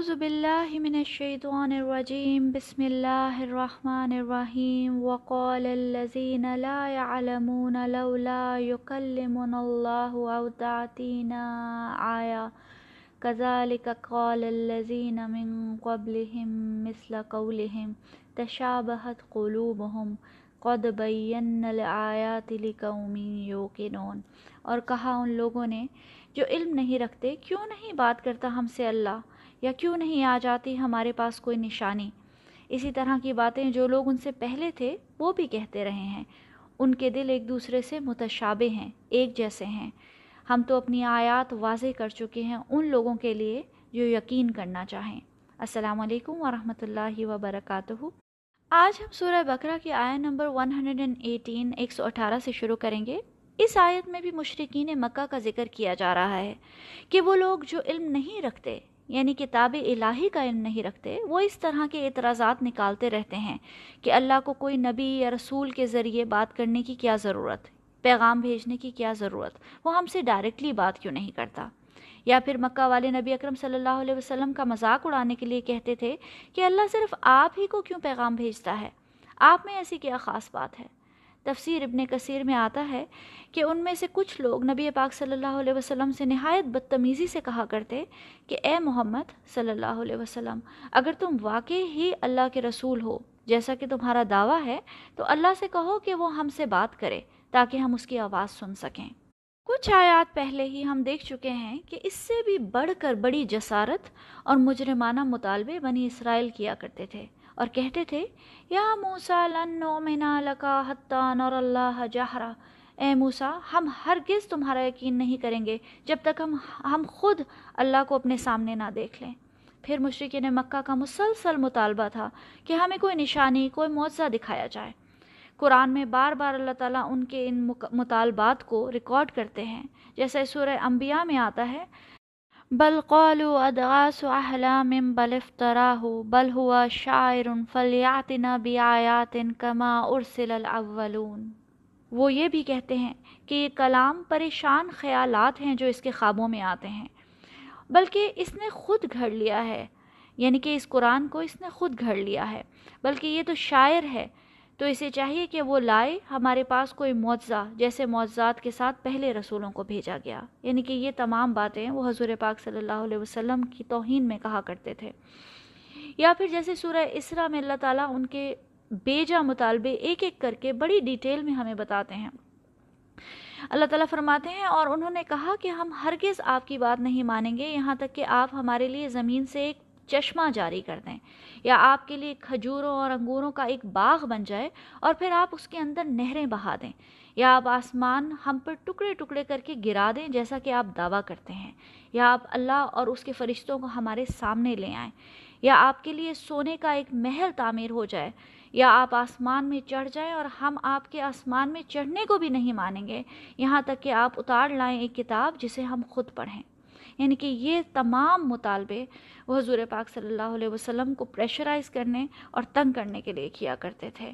اعوذ باللہ من الشیطان الرجیم، بسم اللہ الرحمن الرحیم، وقال الذین لا يعلمون لولا يكلمنا اللہ او تعتینا آیا كذلك قال الذین من قبلهم مثل قولهم تشابهت قلوبهم قد بین الآیات لقوم یوقنون۔ اور کہا ان لوگوں نے، جو علم نہیں رکھتے، کیوں نہیں بات کرتا ہم سے اللہ؟ یا کیوں نہیں آ جاتی ہمارے پاس کوئی نشانی؟ اسی طرح کی باتیں جو لوگ ان سے پہلے تھے، وہ بھی کہتے رہے ہیں۔ ان کے دل ایک دوسرے سے متشابہ ہیں، ایک جیسے ہیں۔ ہم تو اپنی آیات واضح کر چکے ہیں ان لوگوں کے لیے جو یقین کرنا چاہیں۔ السلام علیکم ورحمۃ اللہ وبرکاتہ۔ آج ہم سورہ بکرا کی آیا نمبر 118 118 سے شروع کریں گے۔ اس آیت میں بھی مشرقین مکہ کا ذکر کیا جا رہا ہے کہ وہ لوگ جو علم نہیں رکھتے یعنی کتاب الہی کا علم نہیں رکھتے، وہ اس طرح کے اعتراضات نکالتے رہتے ہیں کہ اللہ کو کوئی نبی یا رسول کے ذریعے بات کرنے کی کیا ضرورت، پیغام بھیجنے کی کیا ضرورت، وہ ہم سے ڈائریکٹلی بات کیوں نہیں کرتا؟ یا پھر مکہ والے نبی اکرم صلی اللہ علیہ وسلم کا مذاق اڑانے کے لیے کہتے تھے کہ اللہ صرف آپ ہی کو کیوں پیغام بھیجتا ہے؟ آپ میں ایسی کیا خاص بات ہے؟ تفسیر ابن کثیر میں آتا ہے کہ ان میں سے کچھ لوگ نبی پاک صلی اللہ علیہ وسلم سے نہایت بدتمیزی سے کہا کرتے کہ اے محمد صلی اللہ علیہ وسلم، اگر تم واقع ہی اللہ کے رسول ہو، جیسا کہ تمہارا دعویٰ ہے، تو اللہ سے کہو کہ وہ ہم سے بات کرے تاکہ ہم اس کی آواز سن سکیں۔ کچھ آیات پہلے ہی ہم دیکھ چکے ہیں کہ اس سے بھی بڑھ کر بڑی جسارت اور مجرمانہ مطالبے بنی اسرائیل کیا کرتے تھے۔ اور کہتے تھے، یا موسا لن منا لکا حتٰ اور اللہ جہرا. اے موسا ہم ہرگز تمہارا یقین نہیں کریں گے جب تک ہم ہم خود اللہ کو اپنے سامنے نہ دیکھ لیں۔ پھر مشرقین مکہ کا مسلسل مطالبہ تھا کہ ہمیں کوئی نشانی، کوئی معاوضہ دکھایا جائے۔ قرآن میں بار بار اللہ تعالیٰ ان کے ان مطالبات کو ریکارڈ کرتے ہیں۔ جیسے سورہ انبیاء میں آتا ہے بل قالوا ادغاس احلام بل افتراہ بل ہوا شاعر فلیاتنا بیات کما ارسل الاولون وہ یہ بھی کہتے ہیں کہ یہ کلام پریشان خیالات ہیں جو اس کے خوابوں میں آتے ہیں۔ بلکہ اس نے خود گھڑ لیا ہے یعنی کہ اس قرآن کو اس نے خود گھڑ لیا ہے۔ بلکہ یہ تو شاعر ہے تو اسے چاہیے کہ وہ لائے ہمارے پاس کوئی معجزہ جیسے معجزات کے ساتھ پہلے رسولوں کو بھیجا گیا۔ یعنی کہ یہ تمام باتیں وہ حضور پاک صلی اللہ علیہ وسلم کی توہین میں کہا کرتے تھے۔ یا پھر جیسے سورہ اسرا میں اللہ تعالیٰ ان کے بیجا مطالبے ایک ایک کر کے بڑی ڈیٹیل میں ہمیں بتاتے ہیں۔ اللہ تعالیٰ فرماتے ہیں اور انہوں نے کہا کہ ہم ہرگز آپ کی بات نہیں مانیں گے، یہاں تک کہ آپ ہمارے لیے زمین سے ایک چشمہ جاری کر دیں۔ یا آپ کے لیے کھجوروں اور انگوروں کا ایک باغ بن جائے اور پھر آپ اس کے اندر نہریں بہا دیں یا آپ آسمان ہم پر ٹکڑے ٹکڑے کر کے گرا دیں جیسا کہ آپ دعویٰ کرتے ہیں یا آپ اللہ اور اس کے فرشتوں کو ہمارے سامنے لے آئیں یا آپ کے لیے سونے کا ایک محل تعمیر ہو جائے یا آپ آسمان میں چڑھ جائیں اور ہم آپ کے آسمان میں چڑھنے کو بھی نہیں مانیں گے یہاں تک کہ آپ اتار لائیں ایک کتاب جسے ہم خود پڑھیں۔ یعنی کہ یہ تمام مطالبے وہ حضور پاک صلی اللہ علیہ وسلم کو پریشرائز کرنے اور تنگ کرنے کے لیے کیا کرتے تھے۔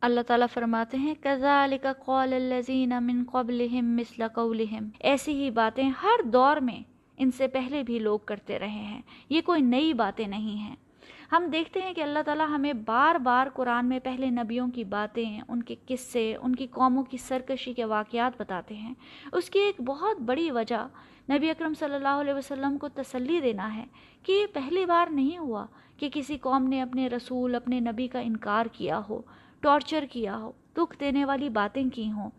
اللہ تعالیٰ فرماتے ہیں کزا قول الزین من قبلہم مثل قولہم۔ ایسی ہی باتیں ہر دور میں ان سے پہلے بھی لوگ کرتے رہے ہیں۔ یہ کوئی نئی باتیں نہیں ہیں۔ ہم دیکھتے ہیں کہ اللہ تعالیٰ ہمیں بار بار قرآن میں پہلے نبیوں کی باتیں، ان کے قصے، ان کی قوموں کی سرکشی کے واقعات بتاتے ہیں۔ اس کی ایک بہت بڑی وجہ نبی اکرم صلی اللہ علیہ وسلم کو تسلی دینا ہے کہ یہ پہلی بار نہیں ہوا کہ کسی قوم نے اپنے رسول، اپنے نبی کا انکار کیا ہو، ٹارچر کیا ہو، دکھ دینے والی باتیں کی ہوں،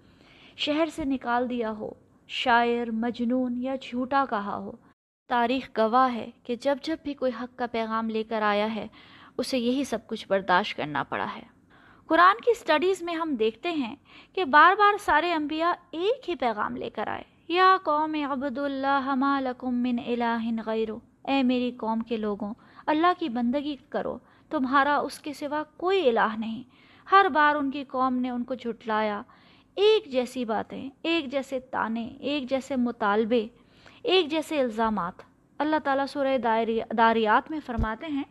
شہر سے نکال دیا ہو، شاعر، مجنون یا جھوٹا کہا ہو۔ تاریخ گواہ ہے کہ جب جب بھی کوئی حق کا پیغام لے کر آیا ہے، اسے یہی سب کچھ برداشت کرنا پڑا ہے۔ قرآن کی سٹڈیز میں ہم دیکھتے ہیں کہ بار بار سارے انبیاء ایک ہی پیغام لے کر آئے۔ یا قوم عبد اللہ لکم من الہ غیرو اے میری قوم کے لوگوں، اللہ کی بندگی کرو، تمہارا اس کے سوا کوئی الہ نہیں۔ ہر بار ان کی قوم نے ان کو جھٹلایا۔ ایک جیسی باتیں، ایک جیسے تانے، ایک جیسے مطالبے، ایک جیسے الزامات۔ اللہ تعالیٰ سورہ داریات میں فرماتے ہیں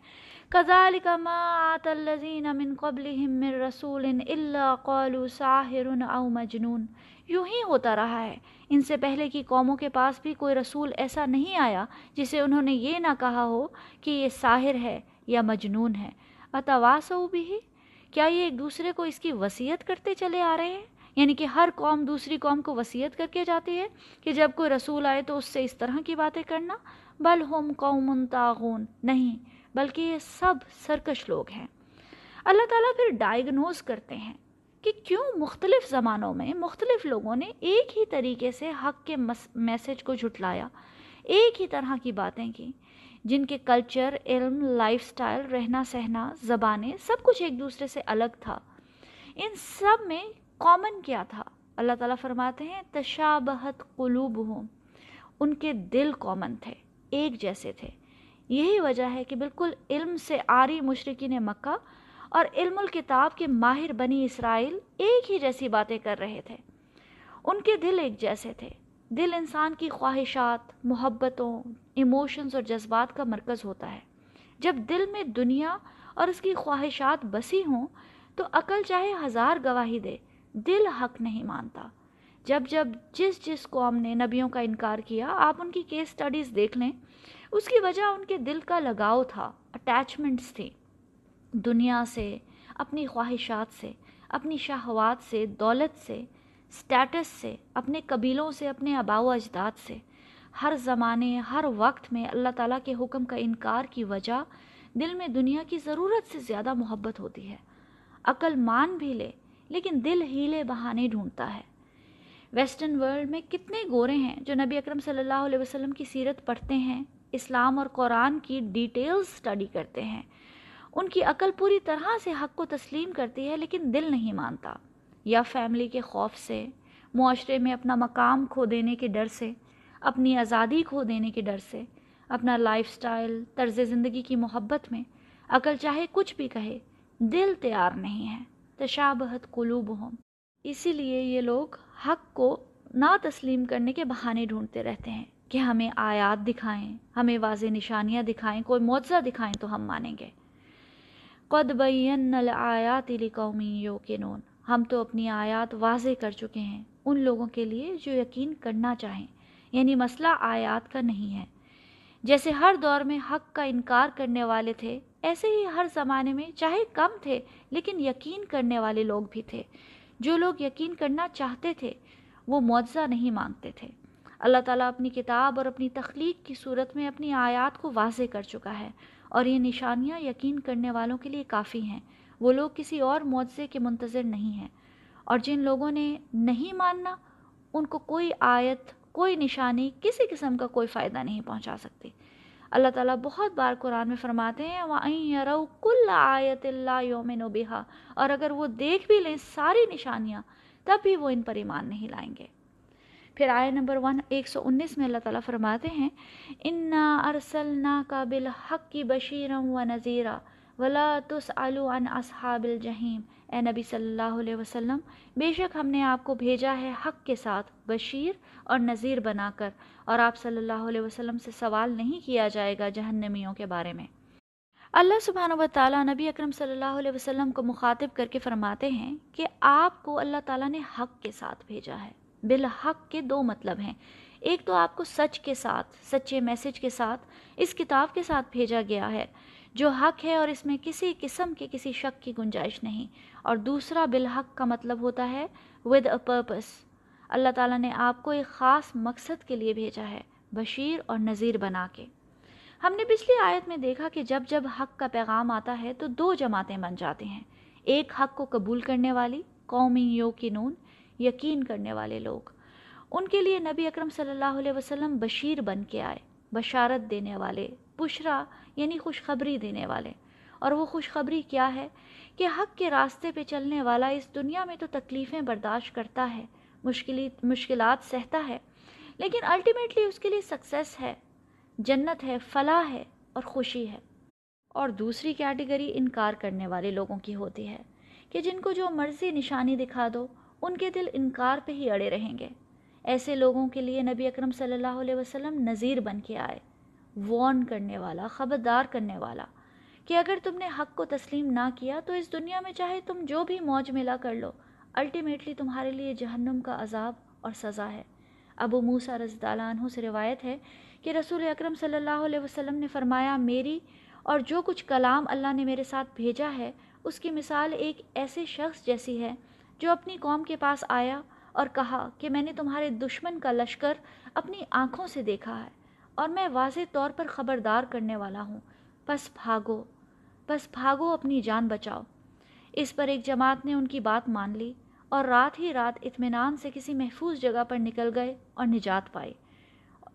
كذلك ما آت الذين من قبلهم من رسول إلا قالوا ساحر أو مجنون. یوں ہی ہوتا رہا ہے۔ ان سے پہلے کی قوموں کے پاس بھی کوئی رسول ایسا نہیں آیا جسے انہوں نے یہ نہ کہا ہو کہ یہ ساحر ہے یا مجنون ہے۔ اتواسو بھی کیا یہ ایک دوسرے کو اس کی وصیت کرتے چلے آ رہے ہیں؟ یعنی کہ ہر قوم دوسری قوم کو وصیت کر کے جاتی ہے کہ جب کوئی رسول آئے تو اس سے اس طرح کی باتیں کرنا؟ بل ہم قوم تاغون نہیں۔ بلکہ یہ سب سرکش لوگ ہیں۔ اللہ تعالیٰ پھر ڈائگنوز کرتے ہیں کہ کیوں مختلف زمانوں میں مختلف لوگوں نے ایک ہی طریقے سے حق کے میسج کو جھٹلایا، ایک ہی طرح کی باتیں کی، جن کے کلچر علم لائف سٹائل رہنا سہنا، زبانیں سب کچھ ایک دوسرے سے الگ تھا۔ ان سب میں کامن کیا تھا؟ اللہ تعالیٰ فرماتے ہیں، تشابہت قلوب ہوں ان کے دل کامن تھے، ایک جیسے تھے۔ یہی وجہ ہے کہ بالکل علم سے آری مشرقین مکہ اور علم الکتاب کے ماہر بنی اسرائیل ایک ہی جیسی باتیں کر رہے تھے۔ ان کے دل ایک جیسے تھے۔ دل انسان کی خواہشات، محبتوں ایموشنز اور جذبات کا مرکز ہوتا ہے۔ جب دل میں دنیا اور اس کی خواہشات بسی ہوں، تو عقل چاہے ہزار گواہی دے، دل حق نہیں مانتا۔ جب جب جس جس قوم نے نبیوں کا انکار کیا، آپ ان کی کیس سٹڈیز دیکھ لیں۔ اس کی وجہ ان کے دل کا لگاؤ تھا اٹیچمنٹس تھی دنیا سے، اپنی خواہشات سے، اپنی شہوات سے، دولت سے سٹیٹس سے، اپنے قبیلوں سے، اپنے آبا و اجداد سے۔ ہر زمانے، ہر وقت میں اللہ تعالیٰ کے حکم کا انکار کی وجہ دل میں دنیا کی ضرورت سے زیادہ محبت ہوتی ہے۔ عقل مان بھی لے، لیکن دل ہیلے بہانے ڈھونڈتا ہے۔ ویسٹرن ورلڈ میں کتنے گورے ہیں جو نبی اکرم صلی اللہ علیہ وسلم کی سیرت پڑھتے ہیں، اسلام اور قرآن کی ڈیٹیلز سٹڈی کرتے ہیں۔ ان کی عقل پوری طرح سے حق کو تسلیم کرتی ہے، لیکن دل نہیں مانتا۔ یا فیملی کے خوف سے، معاشرے میں اپنا مقام کھو دینے کے ڈر سے، اپنی آزادی کھو دینے کے ڈر سے، اپنا لائف سٹائل، طرز زندگی کی محبت میں عقل چاہے کچھ بھی کہے، دل تیار نہیں ہے۔ تشابہت قلوب اسی لیے یہ لوگ حق کو نہ تسلیم کرنے کے بہانے ڈھونڈتے رہتے ہیں کہ ہمیں آیات دکھائیں، ہمیں واضح نشانیاں دکھائیں، کوئی معجزہ دکھائیں تو ہم مانیں گے۔ قد بین الآیات لقومی یوقنون، ہم تو اپنی آیات واضح کر چکے ہیں، ان لوگوں کے لیے جو یقین کرنا چاہیں۔ یعنی مسئلہ آیات کا نہیں ہے۔ جیسے ہر دور میں حق کا انکار کرنے والے تھے، ایسے ہی ہر زمانے میں چاہے کم تھے، لیکن یقین کرنے والے لوگ بھی تھے۔ جو لوگ یقین کرنا چاہتے تھے، وہ معجزہ نہیں مانگتے تھے۔ اللہ تعالیٰ اپنی کتاب اور اپنی تخلیق کی صورت میں اپنی آیات کو واضح کر چکا ہے اور یہ نشانیاں یقین کرنے والوں کے لیے کافی ہیں۔ وہ لوگ کسی اور معجزے کے منتظر نہیں ہیں۔ اور جن لوگوں نے نہیں ماننا، ان کو کوئی آیت، کوئی نشانی کسی قسم کا کوئی فائدہ نہیں پہنچا سکتی۔ اللہ تعالیٰ بہت بار قرآن میں فرماتے ہیں، وَأَن رو کل آیت اللہ یوم نبیہ اور اگر وہ دیکھ بھی لیں ساری نشانیاں، تب بھی وہ ان پر ایمان نہیں لائیں گے۔ پھر آئے نمبر ون، ایک سو انیس میں اللہ تعالیٰ فرماتے ہیں انا ارسلنا کا بالحق کی بشیرم و نذیرہ ولا تسألوا عن اصحاب الجحیم اے نبی صلی اللہ علیہ وسلم، بے شک ہم نے آپ کو بھیجا ہے حق کے ساتھ بشیر اور نذیر بنا کر، اور آپ صلی اللہ علیہ وسلم سے سوال نہیں کیا جائے گا جہنمیوں کے بارے میں۔ اللہ سبحانہ و تعالیٰ نبی اکرم صلی اللہ علیہ وسلم کو مخاطب کر کے فرماتے ہیں کہ آپ کو اللہ تعالیٰ نے حق کے ساتھ بھیجا ہے۔ بالحق کے دو مطلب ہیں۔ ایک تو آپ کو سچ کے ساتھ، سچے میسج کے ساتھ اس کتاب کے ساتھ بھیجا گیا ہے۔ جو حق ہے اور اس میں کسی قسم کے کسی شک کی گنجائش نہیں۔ اور دوسرا بالحق کا مطلب ہوتا ہے ود اے پرپس اللہ تعالیٰ نے آپ کو ایک خاص مقصد کے لیے بھیجا ہے، بشیر اور نذیر بنا کے۔ ہم نے پچھلی آیت میں دیکھا کہ جب جب حق کا پیغام آتا ہے تو دو جماعتیں بن جاتے ہیں۔ ایک حق کو قبول کرنے والی، قومی یو کی نون یقین کرنے والے لوگ۔ ان کے لیے نبی اکرم صلی اللہ علیہ وسلم بشیر بن کے آئے، بشارت دینے والے۔ بشرا یعنی خوشخبری دینے والے۔ اور وہ خوشخبری کیا ہے؟ کہ حق کے راستے پہ چلنے والا اس دنیا میں تو تکلیفیں برداشت کرتا ہے، مشکلی، مشکلات سہتا ہے، لیکن الٹیمیٹلی اس کے لیے سکسیس ہے۔ جنت ہے، فلاح ہے اور خوشی ہے۔ اور دوسری کیٹیگری انکار کرنے والے لوگوں کی ہوتی ہے کہ جن کو جو مرضی نشانی دکھا دو، ان کے دل انکار پہ ہی اڑے رہیں گے۔ ایسے لوگوں کے لیے نبی اکرم صلی اللہ علیہ وسلم نذیر بن کے آئے۔ وارن کرنے والا، خبردار کرنے والا کہ اگر تم نے حق کو تسلیم نہ کیا تو اس دنیا میں چاہے تم جو بھی موج ملا کر لو۔ الٹیمیٹلی تمہارے لیے جہنم کا عذاب اور سزا ہے۔ ابو موسیٰ رضی اللہ عنہ سے روایت ہے کہ رسول اکرم صلی اللہ علیہ وسلم نے فرمایا، میری اور جو کچھ کلام اللہ نے میرے ساتھ بھیجا ہے، اس کی مثال ایک ایسے شخص جیسی ہے جو اپنی قوم کے پاس آیا اور کہا کہ میں نے تمہارے دشمن کا لشکر اپنی آنکھوں سے دیکھا ہے۔ اور میں واضح طور پر خبردار کرنے والا ہوں۔ بس بھاگو بس بھاگو اپنی جان بچاؤ۔ اس پر ایک جماعت نے ان کی بات مان لی اور رات ہی رات اطمینان سے کسی محفوظ جگہ پر نکل گئے اور نجات پائے۔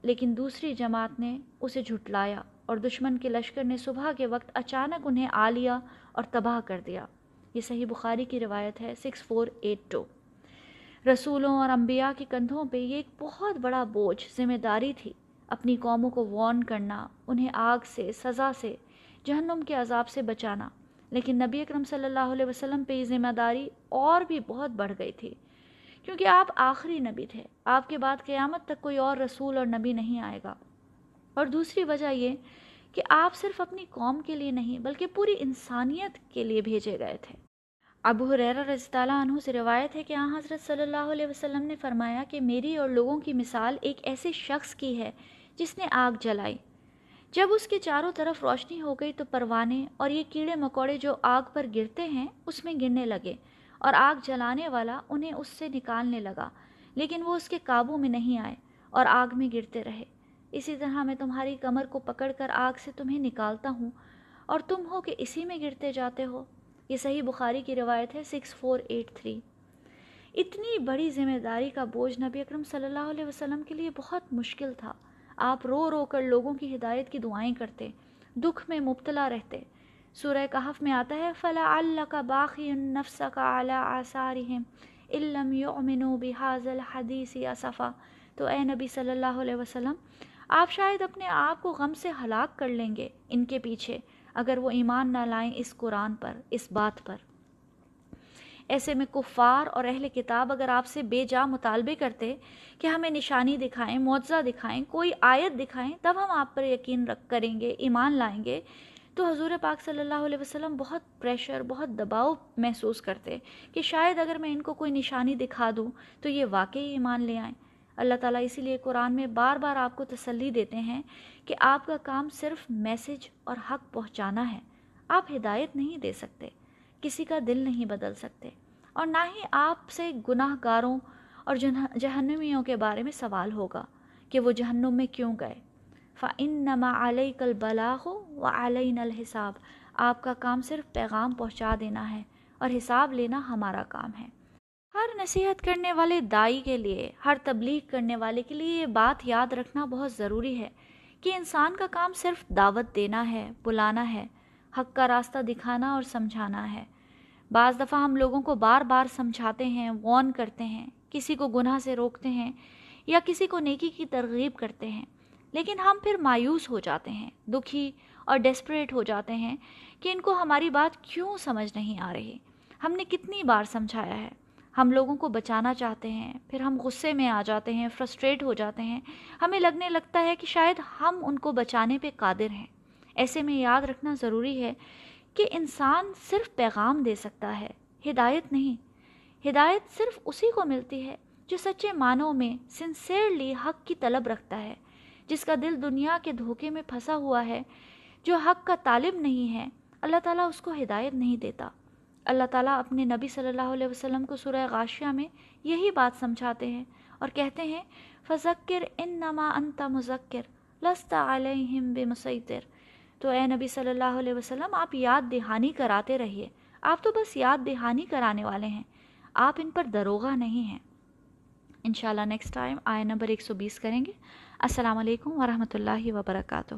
لیکن دوسری جماعت نے اسے جھٹلایا اور دشمن کے لشکر نے صبح کے وقت اچانک انہیں آ لیا اور تباہ کر دیا۔ یہ صحیح بخاری کی روایت ہے، سکس فور ایٹ ٹو۔ رسولوں اور انبیاء کے کندھوں پہ یہ ایک بہت بڑا بوجھ ذمہ داری تھی۔ اپنی قوموں کو وارن کرنا، انہیں آگ سے، سزا سے، جہنم کے عذاب سے بچانا۔ لیکن نبی اکرم صلی اللہ علیہ وسلم پہ یہ ذمہ داری اور بھی بہت بڑھ گئی تھی۔ کیونکہ آپ آخری نبی تھے۔ آپ کے بعد قیامت تک کوئی اور رسول اور نبی نہیں آئے گا۔ اور دوسری وجہ یہ کہ آپ صرف اپنی قوم کے لیے نہیں، بلکہ پوری انسانیت کے لیے بھیجے گئے تھے۔ ابو حریر رضی اللہ عنہ سے روایت ہے کہ آن حضرت صلی اللہ علیہ وسلم نے فرمایا کہ میری اور لوگوں کی مثال ایک ایسے شخص کی ہے جس نے آگ جلائی۔ جب اس کے چاروں طرف روشنی ہو گئی تو پروانے اور یہ کیڑے مکوڑے جو آگ پر گرتے ہیں، اس میں گرنے لگے اور آگ جلانے والا انہیں اس سے نکالنے لگا، لیکن وہ اس کے قابو میں نہیں آئے اور آگ میں گرتے رہے۔ اسی طرح میں تمہاری کمر کو پکڑ کر آگ سے تمہیں نکالتا ہوں اور تم ہو کہ اسی میں گرتے جاتے ہو۔ یہ صحیح بخاری کی روایت ہے، سکس فور ایٹ تھری۔ اتنی بڑی ذمہ داری کا بوجھ نبی اکرم صلی اللہ علیہ وسلم کے لیے بہت مشکل تھا۔ آپ رو رو کر لوگوں کی ہدایت کی دعائیں کرتے، دکھ میں مبتلا رہتے۔ سورہ کہف میں آتا ہے فلا اللہ کا باقی نفس کا اعلیٰ آثارہم علم یؤمنو بحاظ الحدیث اصفا تو اے نبی صلی اللہ علیہ وسلم، آپ شاید اپنے آپ کو غم سے ہلاک کر لیں گے ان کے پیچھے، اگر وہ ایمان نہ لائیں اس قرآن پر، اس بات پر۔ ایسے میں کفار اور اہل کتاب اگر آپ سے بے جا مطالبے کرتے کہ ہمیں نشانی دکھائیں، معجزہ دکھائیں، کوئی آیت دکھائیں، تب ہم آپ پر یقین رکھ کریں گے، ایمان لائیں گے، تو حضور پاک صلی اللہ علیہ وسلم بہت پریشر بہت دباؤ محسوس کرتے کہ شاید اگر میں ان کو کوئی نشانی دکھا دوں تو یہ واقعی ایمان لے آئیں۔ اللہ تعالیٰ اسی لیے قرآن میں بار بار آپ کو تسلی دیتے ہیں کہ آپ کا کام صرف میسج اور حق پہنچانا ہے، آپ ہدایت نہیں دے سکتے۔ کسی کا دل نہیں بدل سکتے۔ اور نہ ہی آپ سے گناہ گاروں اور جہنمیوں کے بارے میں سوال ہوگا کہ وہ جہنم میں کیوں گئے۔ فَإِنَّمَا عَلَيْكَ الْبَلَاغُ وَعَلَيْنَا الْحِسَابُ۔ آپ کا کام صرف پیغام پہنچا دینا ہے اور حساب لینا ہمارا کام ہے۔ ہر نصیحت کرنے والے دائی کے لیے، ہر تبلیغ کرنے والے کے لیے یہ بات یاد رکھنا بہت ضروری ہے کہ انسان کا کام صرف دعوت دینا ہے، بلانا ہے، حق کا راستہ دکھانا اور سمجھانا ہے۔ بعض دفعہ ہم لوگوں کو بار بار سمجھاتے ہیں وارن کرتے ہیں، کسی کو گناہ سے روکتے ہیں یا کسی کو نیکی کی ترغیب کرتے ہیں۔ لیکن ہم پھر مایوس ہو جاتے ہیں، دکھی اور ڈیسپریٹ ہو جاتے ہیں کہ ان کو ہماری بات کیوں سمجھ نہیں آ رہی۔ ہم نے کتنی بار سمجھایا ہے۔ ہم لوگوں کو بچانا چاہتے ہیں، پھر ہم غصے میں آ جاتے ہیں فرسٹریٹ ہو جاتے ہیں۔ ہمیں لگنے لگتا ہے کہ شاید ہم ان کو بچانے پہ قادر ہیں۔ ایسے میں یاد رکھنا ضروری ہے کہ انسان صرف پیغام دے سکتا ہے، ہدایت نہیں۔ ہدایت صرف اسی کو ملتی ہے جو سچے معنوں میں سنسیئرلی حق کی طلب رکھتا ہے، جس کا دل دنیا کے دھوکے میں پھنسا ہوا ہے، جو حق کا طالب نہیں ہے۔ اللہ تعالیٰ اس کو ہدایت نہیں دیتا۔ اللہ تعالیٰ اپنے نبی صلی اللہ علیہ وسلم کو سورہ غاشیہ میں یہی بات سمجھاتے ہیں اور کہتے ہیں، فذکر ان نما انتا مذکر لست علیہم بمسیطر تو اے نبی صلی اللہ علیہ وسلم، آپ یاد دہانی کراتے رہیے۔ آپ تو بس یاد دہانی کرانے والے ہیں۔ آپ ان پر دروغہ نہیں ہیں۔ انشاءاللہ نیکسٹ ٹائم آئے نمبر ایک سو بیس کریں گے۔ السلام علیکم ورحمۃ اللہ وبرکاتہ۔